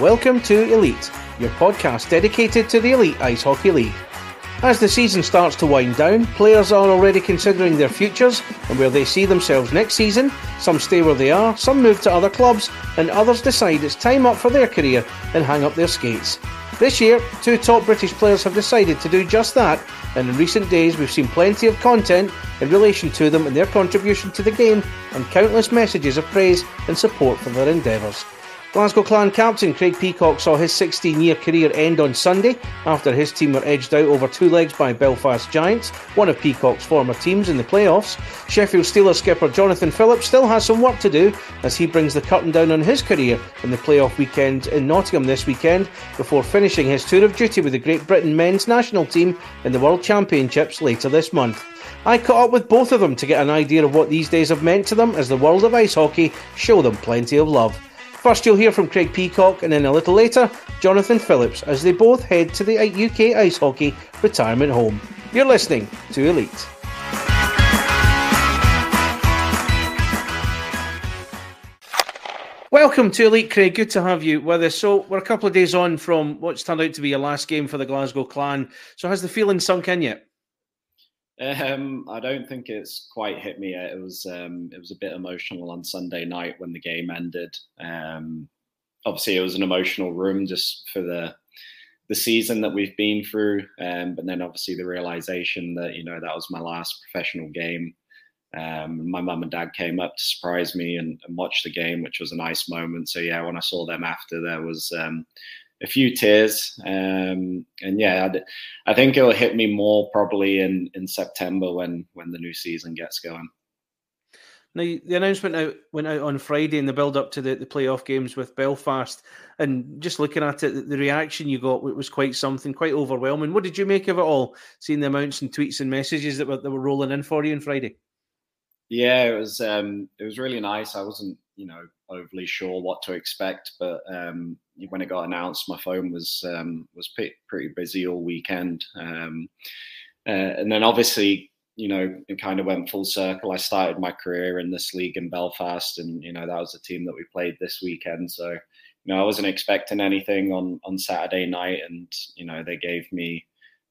Welcome to Elite, your podcast dedicated to the Elite Ice Hockey League. As the season starts to wind down, players are already considering their futures and where they see themselves next season. Some stay where they are, some move to other clubs, and others decide it's time up for their career and hang up their skates. This year, two top British players have decided to do just that, and in recent days we've seen plenty of content in relation to them and their contribution to the game, and countless messages of praise and support for their endeavours. Glasgow Clan captain Craig Peacock saw his 16 year career end on Sunday after his team were edged out over two legs by Belfast Giants, one of Peacock's former teams in the playoffs. Sheffield Steelers skipper Jonathan Phillips still has some work to do as he brings the curtain down on his career in the playoff weekend in Nottingham this weekend before finishing his tour of duty with the Great Britain men's national team in the World Championships later this month. I caught up with both of them to get an idea of what these days have meant to them as the world of ice hockey show them plenty of love. First, you'll hear from Craig Peacock, and then a little later, Jonathan Phillips, as they both head to the UK Ice Hockey retirement home. You're listening to Elite. Welcome to Elite, Craig. Good to have you with us. So, we're a couple of days on from what's turned out to be your last game for the Glasgow Clan. So, has the feeling sunk in yet? Um, I don't think it's quite hit me yet. It was um, it was a bit emotional on Sunday night when the game ended. Um, obviously, it was an emotional room just for the the season that we've been through, um, but then obviously the realization that you know that was my last professional game. Um, my mum and dad came up to surprise me and, and watch the game, which was a nice moment. So yeah, when I saw them after, there was um, a few tears. Um, and yeah, I'd, i think it'll hit me more probably in, in September when when the new season gets going. Now the announcement out went out on Friday in the build up to the, the playoff games with Belfast, and just looking at it, the reaction you got was quite something, quite overwhelming. What did you make of it all? Seeing the amounts and tweets and messages that were that were rolling in for you on Friday. Yeah, it was um, it was really nice. I wasn't, you know, overly sure what to expect, but um, when it got announced, my phone was um, was pretty, pretty busy all weekend, um, uh, and then obviously, you know, it kind of went full circle. I started my career in this league in Belfast, and you know that was the team that we played this weekend. So, you know, I wasn't expecting anything on on Saturday night, and you know, they gave me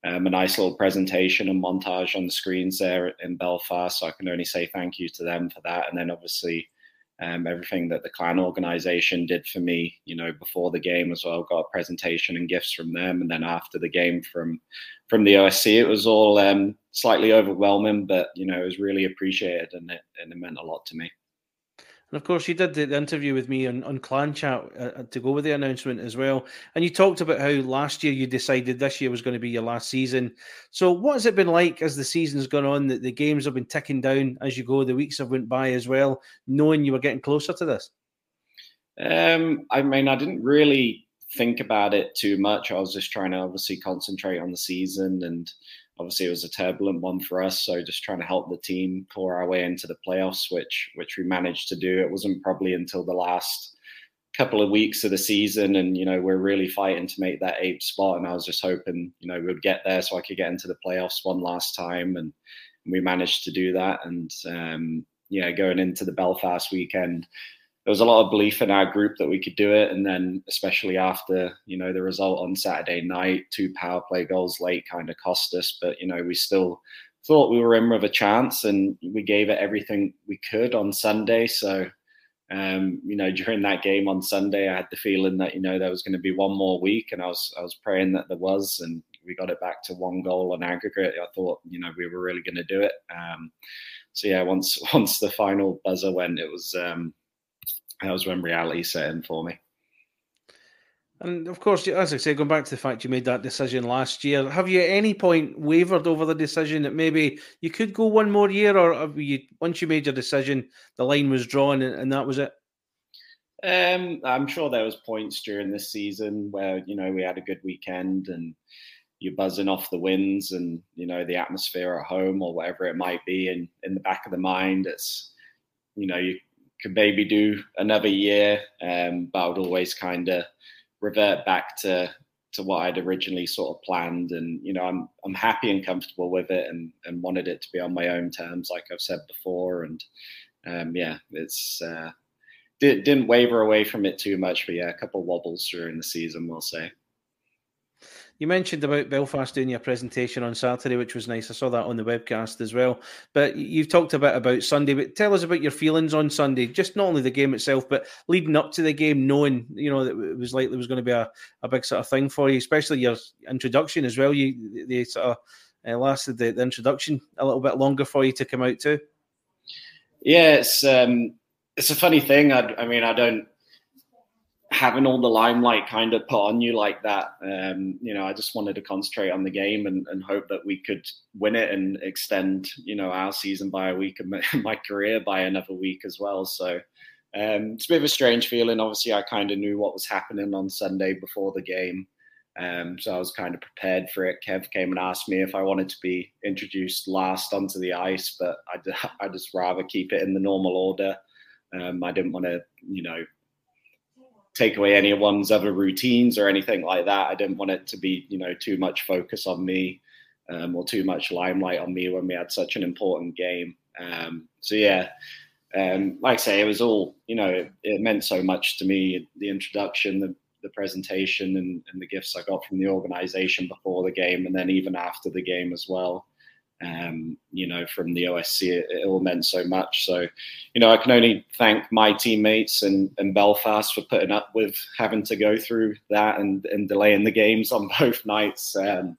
um, a nice little presentation and montage on the screens there in Belfast. So I can only say thank you to them for that. And then obviously um, everything that the clan organization did for me, you know, before the game as well, got a presentation and gifts from them. And then after the game from from the OSC, it was all um, slightly overwhelming, but you know, it was really appreciated and it, and it meant a lot to me. And of course, you did the, interview with me on, on Clan Chat uh, uh, to go with the announcement as well. And you talked about how last year you decided this year was going to be your last season. So, what has it been like as the season's gone on? That the games have been ticking down as you go, the weeks have went by as well, knowing you were getting closer to this. Um, I mean, I didn't really think about it too much. I was just trying to obviously concentrate on the season and obviously it was a turbulent one for us. So just trying to help the team claw our way into the playoffs, which which we managed to do. It wasn't probably until the last couple of weeks of the season, and you know we're really fighting to make that eighth spot. And I was just hoping you know we'd get there so I could get into the playoffs one last time, and we managed to do that. And um, yeah, going into the Belfast weekend there was a lot of belief in our group that we could do it. And then, especially after you know the result on Saturday night, two power play goals late kind of cost us. But you know, we still thought we were in with a chance, and we gave it everything we could on Sunday. So. Um, you know, during that game on Sunday, I had the feeling that you know there was going to be one more week, and I was I was praying that there was, and we got it back to one goal on aggregate. I thought you know we were really going to do it. Um, so yeah, once once the final buzzer went, it was um, that was when reality set in for me. And of course, as I say, going back to the fact you made that decision last year, have you at any point wavered over the decision that maybe you could go one more year, or you once you made your decision, the line was drawn and, and that was it? Um, I'm sure there was points during this season where you know we had a good weekend and you're buzzing off the wins and you know the atmosphere at home or whatever it might be, and in the back of the mind, it's you know you could maybe do another year, um, but I would always kind of revert back to to what I'd originally sort of planned. And you know, I'm I'm happy and comfortable with it, and and wanted it to be on my own terms, like I've said before. And um, yeah, it's uh, did, didn't waver away from it too much, but yeah, a couple wobbles during the season, we'll say. You mentioned about Belfast doing your presentation on Saturday, which was nice. I saw that on the webcast as well. But you've talked a bit about Sunday. But tell us about your feelings on Sunday, just not only the game itself, but leading up to the game, knowing you know that it was likely was going to be a, a big sort of thing for you, especially your introduction as well. You they sort of uh, lasted the, the, introduction a little bit longer for you to come out too. Yeah, it's um, it's a funny thing. I, I mean, I don't having all the limelight kind of put on you like that, um, you know, I just wanted to concentrate on the game and, and, hope that we could win it and extend, you know, our season by a week and my career by another week as well. So um, it's a bit of a strange feeling. Obviously, I kind of knew what was happening on Sunday before the game. Um, so I was kind of prepared for it. Kev came and asked me if I wanted to be introduced last onto the ice, but I'd, I'd just rather keep it in the normal order. Um, I didn't want to, you know, take away anyone's other routines or anything like that. I didn't want it to be, you know, too much focus on me um, or too much limelight on me when we had such an important game. Um, so yeah, um, like I say, it was all, you know, it, it, meant so much to me. The introduction, the, the presentation, and, and the gifts I got from the organization before the game, and then even after the game as well um, you know, from the OSC. It, all meant so much. So, you know, I can only thank my teammates and, and Belfast for putting up with having to go through that and, and delaying the games on both nights. Um,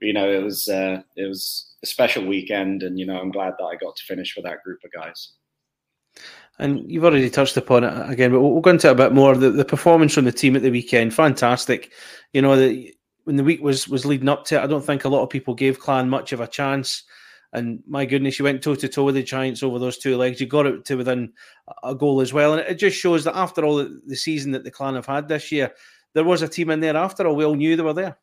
you know, it was uh, it was a special weekend, and you know, I'm glad that I got to finish with that group of guys. And you've already touched upon it again, but we'll go into a bit more. The, the performance from the team at the weekend, fantastic. You know, the, when the week was was leading up to it, I don't think a lot of people gave Clan much of a chance. And my goodness, you went toe to toe with the Giants over those two legs. You got it to within a goal as well. And it just shows that after all the season that the Clan have had this year, there was a team in there after all. We all knew they were there.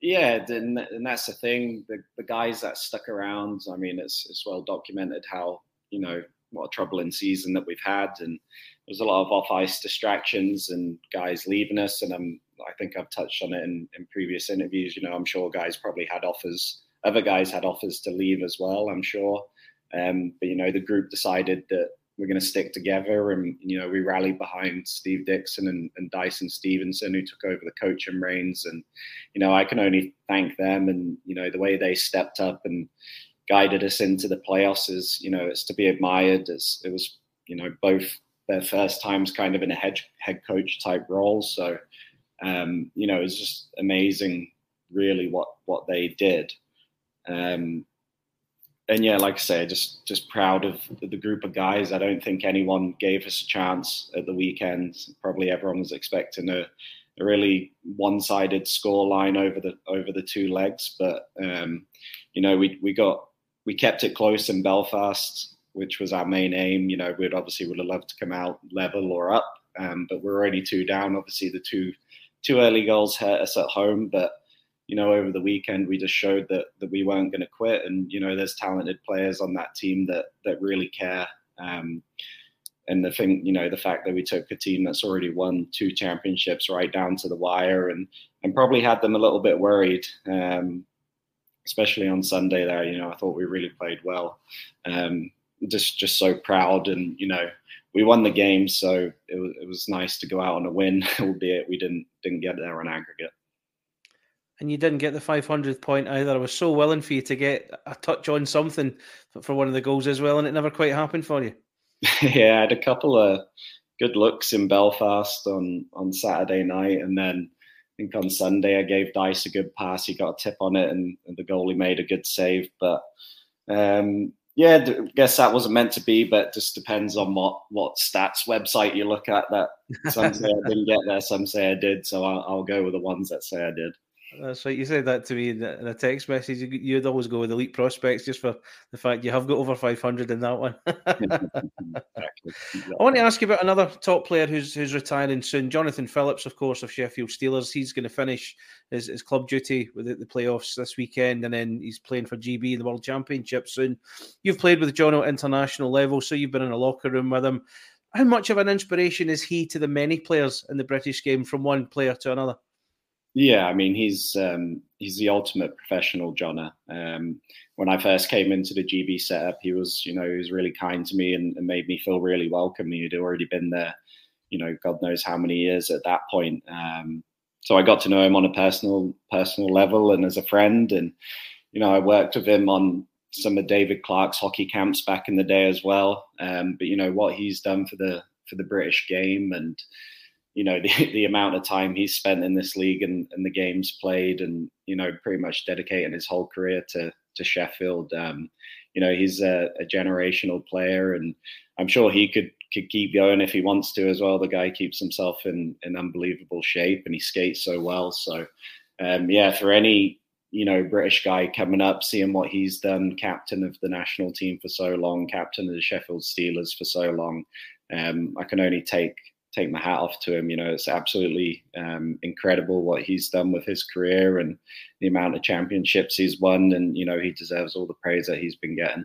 Yeah, and, that's the thing. The, the guys that stuck around, I mean, it's, it's well documented how, you know, what a troubling season that we've had. And there's a lot of off ice distractions and guys leaving us. And I'm I think I've touched on it in, in previous interviews. You know, I'm sure guys probably had offers. Other guys had offers to leave as well. I'm sure, um, but you know, the group decided that we're going to stick together, and you know, we rallied behind Steve Dixon and, and Dyson Stevenson, who took over the coaching reins. And you know, I can only thank them, and you know, the way they stepped up and guided us into the playoffs is, you know, it's to be admired. As it was, you know, both their first times kind of in a head head coach type role, so um, you know, it's just amazing, really, what what they did. Um, and yeah, like I say, just just proud of the group of guys. I don't think anyone gave us a chance at the weekend. Probably everyone was expecting a, a really one-sided score line over the over the two legs, but um, you know, we we got we kept it close in Belfast, which was our main aim. You know, we'd obviously would have loved to come out level or up, um, but we're already two down. Obviously, the two two early goals hurt us at home, but you know, over the weekend we just showed that that we weren't going to quit, and you know, there's talented players on that team that that really care. Um, and the thing, you know, the fact that we took a team that's already won two championships right down to the wire, and and probably had them a little bit worried, um, especially on Sunday. There, you know, I thought we really played well. Um, just just so proud, and you know, we won the game, so it was, it was nice to go out on a win, albeit we didn't didn't get there on aggregate. And you didn't get the 500th point either. I was so willing for you to get a touch on something for one of the goals as well, and it never quite happened for you. yeah, I had a couple of good looks in Belfast on on Saturday night, and then I think on Sunday I gave Dice a good pass. He got a tip on it, and, and the goalie made a good save. But um, yeah, I guess that wasn't meant to be, but it just depends on what what stats website you look at. That some say I didn't get there, some say I did. So I'll, I'll go with the ones that say I did. That's right. You said that to me in a text message. You'd always go with elite prospects just for the fact you have got over 500 in that one. exactly. I want to ask you about another top player who's who's retiring soon. Jonathan Phillips, of course, of Sheffield Steelers. He's going to finish his, his club duty with the, the playoffs this weekend, and then he's playing for GB in the World Championship soon. You've played with John at international level, so you've been in a locker room with him. How much of an inspiration is he to the many players in the British game from one player to another? Yeah, I mean he's um, he's the ultimate professional, Jonna. Um, when I first came into the GB setup, he was you know he was really kind to me and, and, made me feel really welcome. He had already been there, you know, God knows how many years at that point. Um, so I got to know him on a personal personal level and as a friend, and you know I worked with him on some of David Clarke's hockey camps back in the day as well. Um, but you know what he's done for the for the British game and you know the, the amount of time he's spent in this league and, and the games played and you know pretty much dedicating his whole career to to Sheffield. Um, you know he's a, a, generational player and I'm sure he could could keep going if he wants to as well. The guy keeps himself in in unbelievable shape and he skates so well. So um, yeah for any you know British guy coming up seeing what he's done captain of the national team for so long captain of the Sheffield Steelers for so long um, I can only take take my hat off to him. You know, it's absolutely um, incredible what he's done with his career and the amount of championships he's won. And, you know, he deserves all the praise that he's been getting.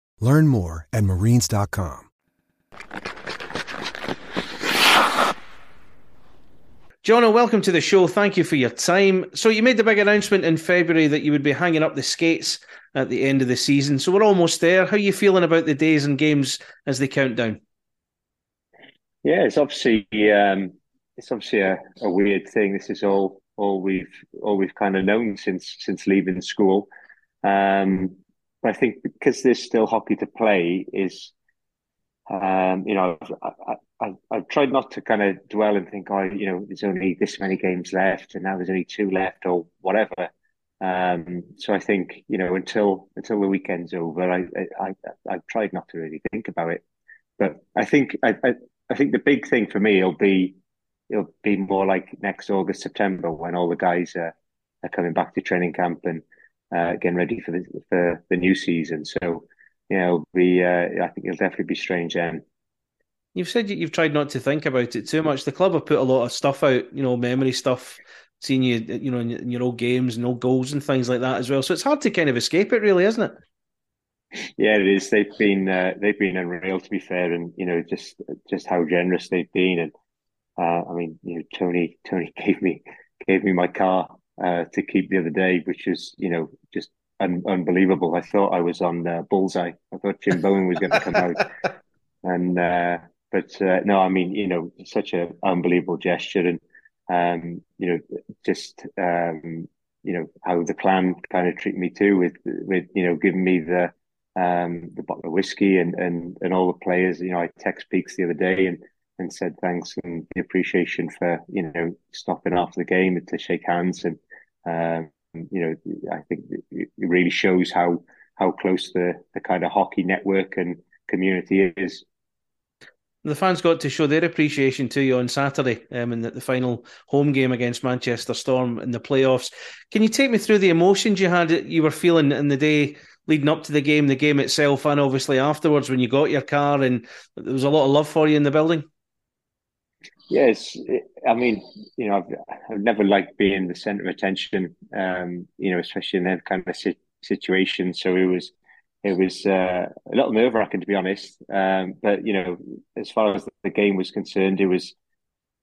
Learn more at marines.com. Jonah, welcome to the show. Thank you for your time. So, you made the big announcement in February that you would be hanging up the skates at the end of the season. So, we're almost there. How are you feeling about the days and games as they count down? Yeah, it's obviously um, it's obviously a, a weird thing. This is all all we've all we've kind of known since since leaving school. Um, but I think because there's still hockey to play, is um, you know, I, I, I've tried not to kind of dwell and think, oh, you know, there's only this many games left, and now there's only two left, or whatever. Um, so I think you know, until until the weekend's over, I I I I've tried not to really think about it. But I think I, I I think the big thing for me will be it'll be more like next August September when all the guys are, are coming back to training camp and uh, getting ready for the for the new season. So, you know, be uh, I think it'll definitely be strange then. You've said you've tried not to think about it too much. The club have put a lot of stuff out, you know, memory stuff, seeing you, you know, in your old games and old goals and things like that as well. So it's hard to kind of escape it, really, isn't it? Yeah, it is. They've been uh, they've been unreal, to be fair, and you know, just just how generous they've been. And uh, I mean, you know, Tony Tony gave me gave me my car uh, to keep the other day, which is you know just un- unbelievable. I thought I was on uh, bullseye. I thought Jim Bowen was going to come out, and uh, but uh, no, I mean you know such an unbelievable gesture, and um, you know just um, you know how the clan kind of treat me too with with you know giving me the um, the bottle of whiskey and and and all the players. You know, I text Peaks the other day and and said thanks and the appreciation for you know stopping after the game to shake hands and um, you know I think it really shows how how close the the kind of hockey network and community is. The fans got to show their appreciation to you on Saturday um, in the, the, final home game against Manchester Storm in the playoffs. Can you take me through the emotions you had, you were feeling in the day leading up to the game, the game itself, and obviously afterwards when you got your car and there was a lot of love for you in the building? Yes, I mean, you know, I've, I've never liked being the centre of attention, um, you know, especially in that kind of situation. So it was it was uh, a little nerve wracking to be honest. Um, but you know, as far as the game was concerned, it was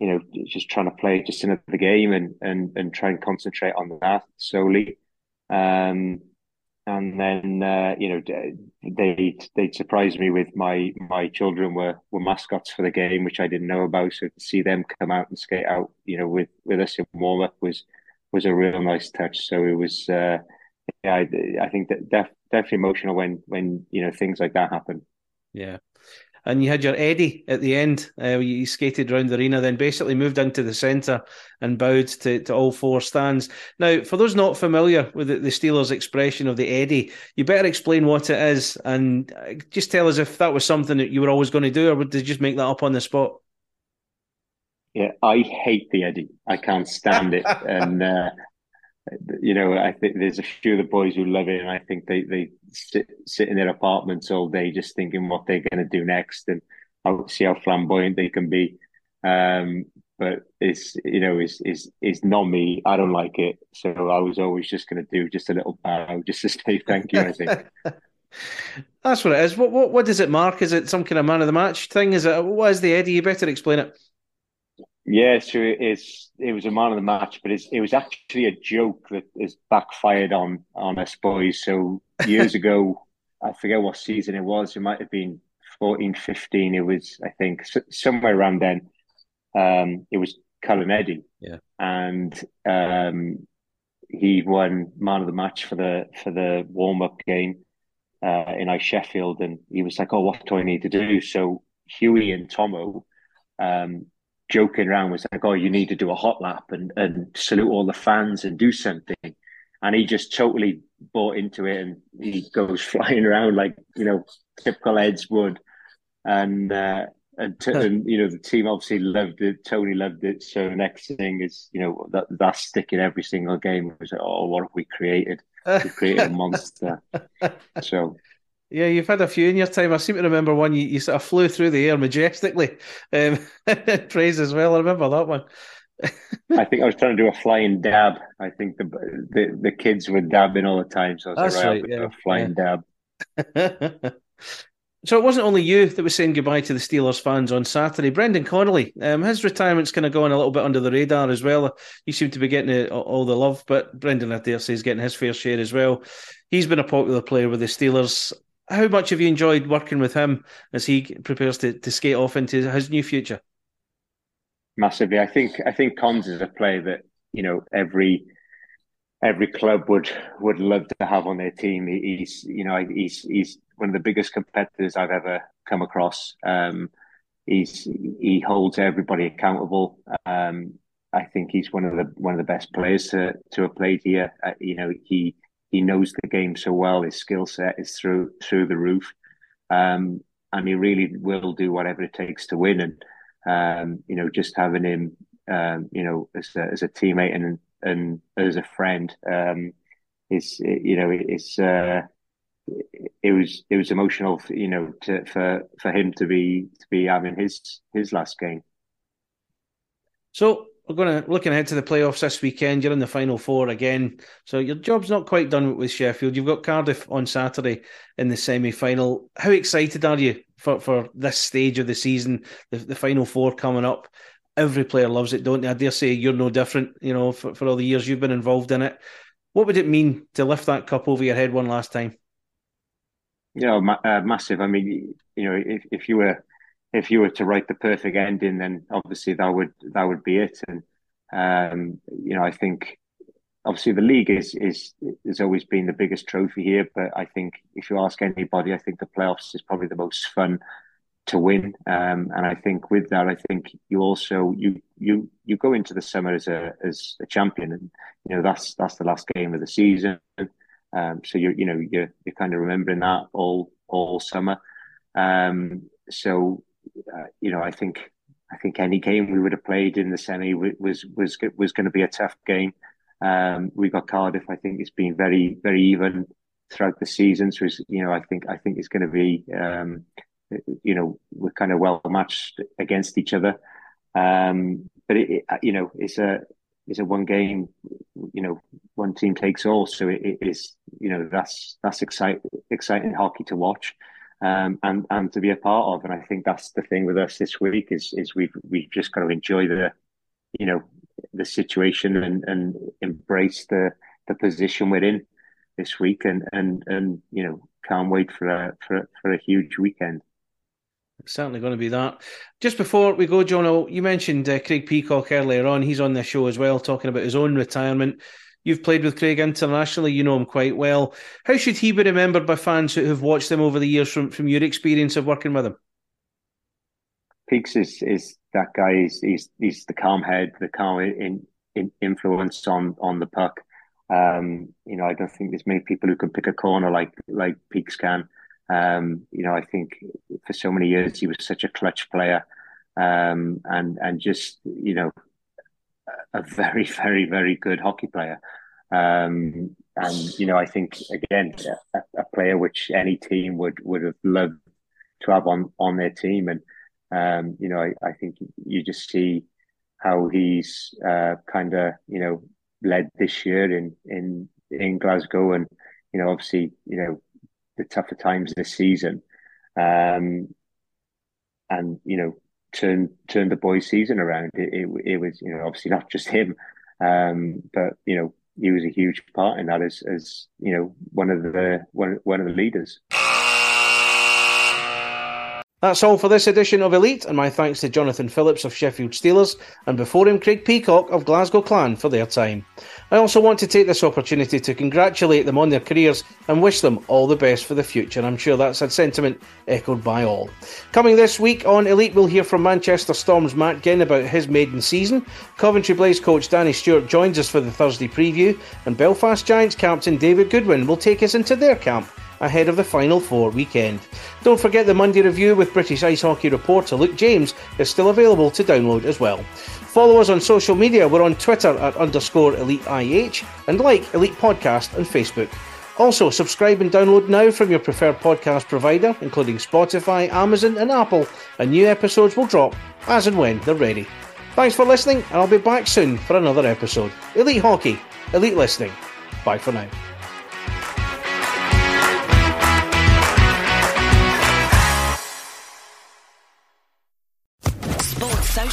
you know just trying to play just another game and and and try and concentrate on that solely. Um, and then uh, you know they they surprised me with my my children were were mascots for the game, which I didn't know about. So to see them come out and skate out, you know, with with us in warm up was was a real nice touch. So it was. Uh, yeah, I, I think that def, definitely emotional when when you know things like that happen. Yeah. And you had your Eddie at the end. Uh, you skated around the arena, then basically moved into the centre and bowed to, to all four stands. Now, for those not familiar with the, the Steelers' expression of the Eddie, you better explain what it is and uh, just tell us if that was something that you were always going to do, or did you just make that up on the spot? Yeah, I hate the Eddie. I can't stand it, and uh, you know, I think there's a few of the boys who love it, and I think they they sit sit in their apartments all day just thinking what they're going to do next and how see how flamboyant they can be. Um, but it's you know is is is not me. I don't like it, so I was always just going to do just a little bow just to say thank you. I think. That's what it is. What, what what does it mark? Is it some kind of man of the match thing? Is it what is the Eddie? You better explain it. Yeah, so it's it was a man of the match, but it was actually a joke that has backfired on on us boys. So years ago, I forget what season it was. It might have been 14, 15. It was, I think, somewhere around then. Um, it was Cullen Eddie, yeah, and um, he won man of the match for the for the warm up game uh, in Ice Sheffield, and he was like, "Oh, what do I need to do?" So Huey and Tomo. Um, joking around was like, "Oh, you need to do a hot lap and and salute all the fans and do something," and he just totally bought into it, and he goes flying around like you know typical Eds would, and. Uh, and, t- and, you know the team obviously loved it. Tony loved it. So the next thing is you know that that's sticking every single game. Was oh, what have we created? We created a monster. So yeah, you've had a few in your time. I seem to remember one you, you sort of flew through the air majestically. Um, praise as well. I remember that one. I think I was trying to do a flying dab. I think the the, the kids were dabbing all the time, so I was That's like, right, yeah, a flying yeah. dab. so it wasn't only you that was saying goodbye to the Steelers fans on Saturday. Brendan Connolly, um, his retirement's kind of going a little bit under the radar as well. You seem to be getting all the love, but Brendan, I dare say, is getting his fair share as well. He's been a popular player with the Steelers how much have you enjoyed working with him as he prepares to, to skate off into his new future? Massively. I think I think Cons is a player that, you know, every every club would would love to have on their team. He's you know, he's he's one of the biggest competitors I've ever come across. Um, he's he holds everybody accountable. Um, I think he's one of the one of the best players to to have played here. Uh, you know, he he knows the game so well. His skill set is through through the roof, um, and he really will do whatever it takes to win. And um, you know, just having him, um, you know, as a, as a teammate and and as a friend, um, is you know, it's uh, it was it was emotional, you know, to, for for him to be to be having his his last game. So we're going to looking ahead to the playoffs this weekend. You're in the final four again, so your job's not quite done with Sheffield. You've got Cardiff on Saturday in the semi final. How excited are you for, for this stage of the season? The, the final four coming up. Every player loves it, don't they? I dare say you're no different. You know, for, for all the years you've been involved in it. What would it mean to lift that cup over your head one last time? Yeah, ma- uh, massive. I mean, you know, if, if you were if you were to write the perfect ending, then obviously that would that would be it. And um, you know, I think obviously the league is is has always been the biggest trophy here. But I think if you ask anybody, I think the playoffs is probably the most fun to win. Um, and I think with that, I think you also you you you go into the summer as a as a champion, and you know that's that's the last game of the season. Um, so you're you know you're you're kind of remembering that all all summer. Um, so uh, you know I think I think any game we would have played in the semi was was was going to be a tough game. Um, we got Cardiff. I think it's been very very even throughout the season. So you know I think I think it's going to be um, you know we're kind of well matched against each other. Um, but it, it, you know it's a it's a one game you know one team takes all. So it, it is you know that's that's exciting exciting hockey to watch. Um, and and to be a part of. And I think that's the thing with us this week is is we've we've just got to enjoy the, you know, the situation and and embrace the the position we're in this week, and and and you know can't wait for a for for a huge weekend. It's certainly going to be that. Just before we go, John, you mentioned uh, Craig Peacock earlier on. He's on the show as well, talking about his own retirement. You've played with Craig internationally, you know him quite well. How should he be remembered by fans who have watched him over the years from, from your experience of working with him? Peaks is is that guy. He's he's, he's the calm head, the calm in, in influence on on the puck. Um, you know, I don't think there's many people who can pick a corner like like Peaks can. Um, you know, I think for so many years he was such a clutch player, um, and and just you know a very, very, very good hockey player. Um, and you know, I think again, a, a, player which any team would would have loved to have on on their team. And um, you know, I, I think you just see how he's uh, kind of you know led this year in in in Glasgow, and you know, obviously, you know, the tougher times this season. Um, and you know, turn turn the boys' season around. It, it, it was you know obviously not just him, um, but you know he was a huge part in that as as you know one of the one one of the leaders. That's all for this edition of Elite, and my thanks to Jonathan Phillips of Sheffield Steelers, and before him, Craig Peacock of Glasgow Clan for their time. I also want to take this opportunity to congratulate them on their careers and wish them all the best for the future. I'm sure that's a sentiment echoed by all. Coming this week on Elite, we'll hear from Manchester Storm's Matt Ginn about his maiden season. Coventry Blaze coach Danny Stewart joins us for the Thursday preview, and Belfast Giants captain David Goodwin will take us into their camp ahead of the Final Four weekend. Don't forget the Monday review with British Ice Hockey reporter Luke James is still available to download as well. Follow us on social media. We're on Twitter at underscore Elite IH and like Elite Podcast on Facebook. Also, subscribe and download now from your preferred podcast provider, including Spotify, Amazon, and Apple, and new episodes will drop as and when they're ready. Thanks for listening, and I'll be back soon for another episode. Elite Hockey, Elite Listening. Bye for now.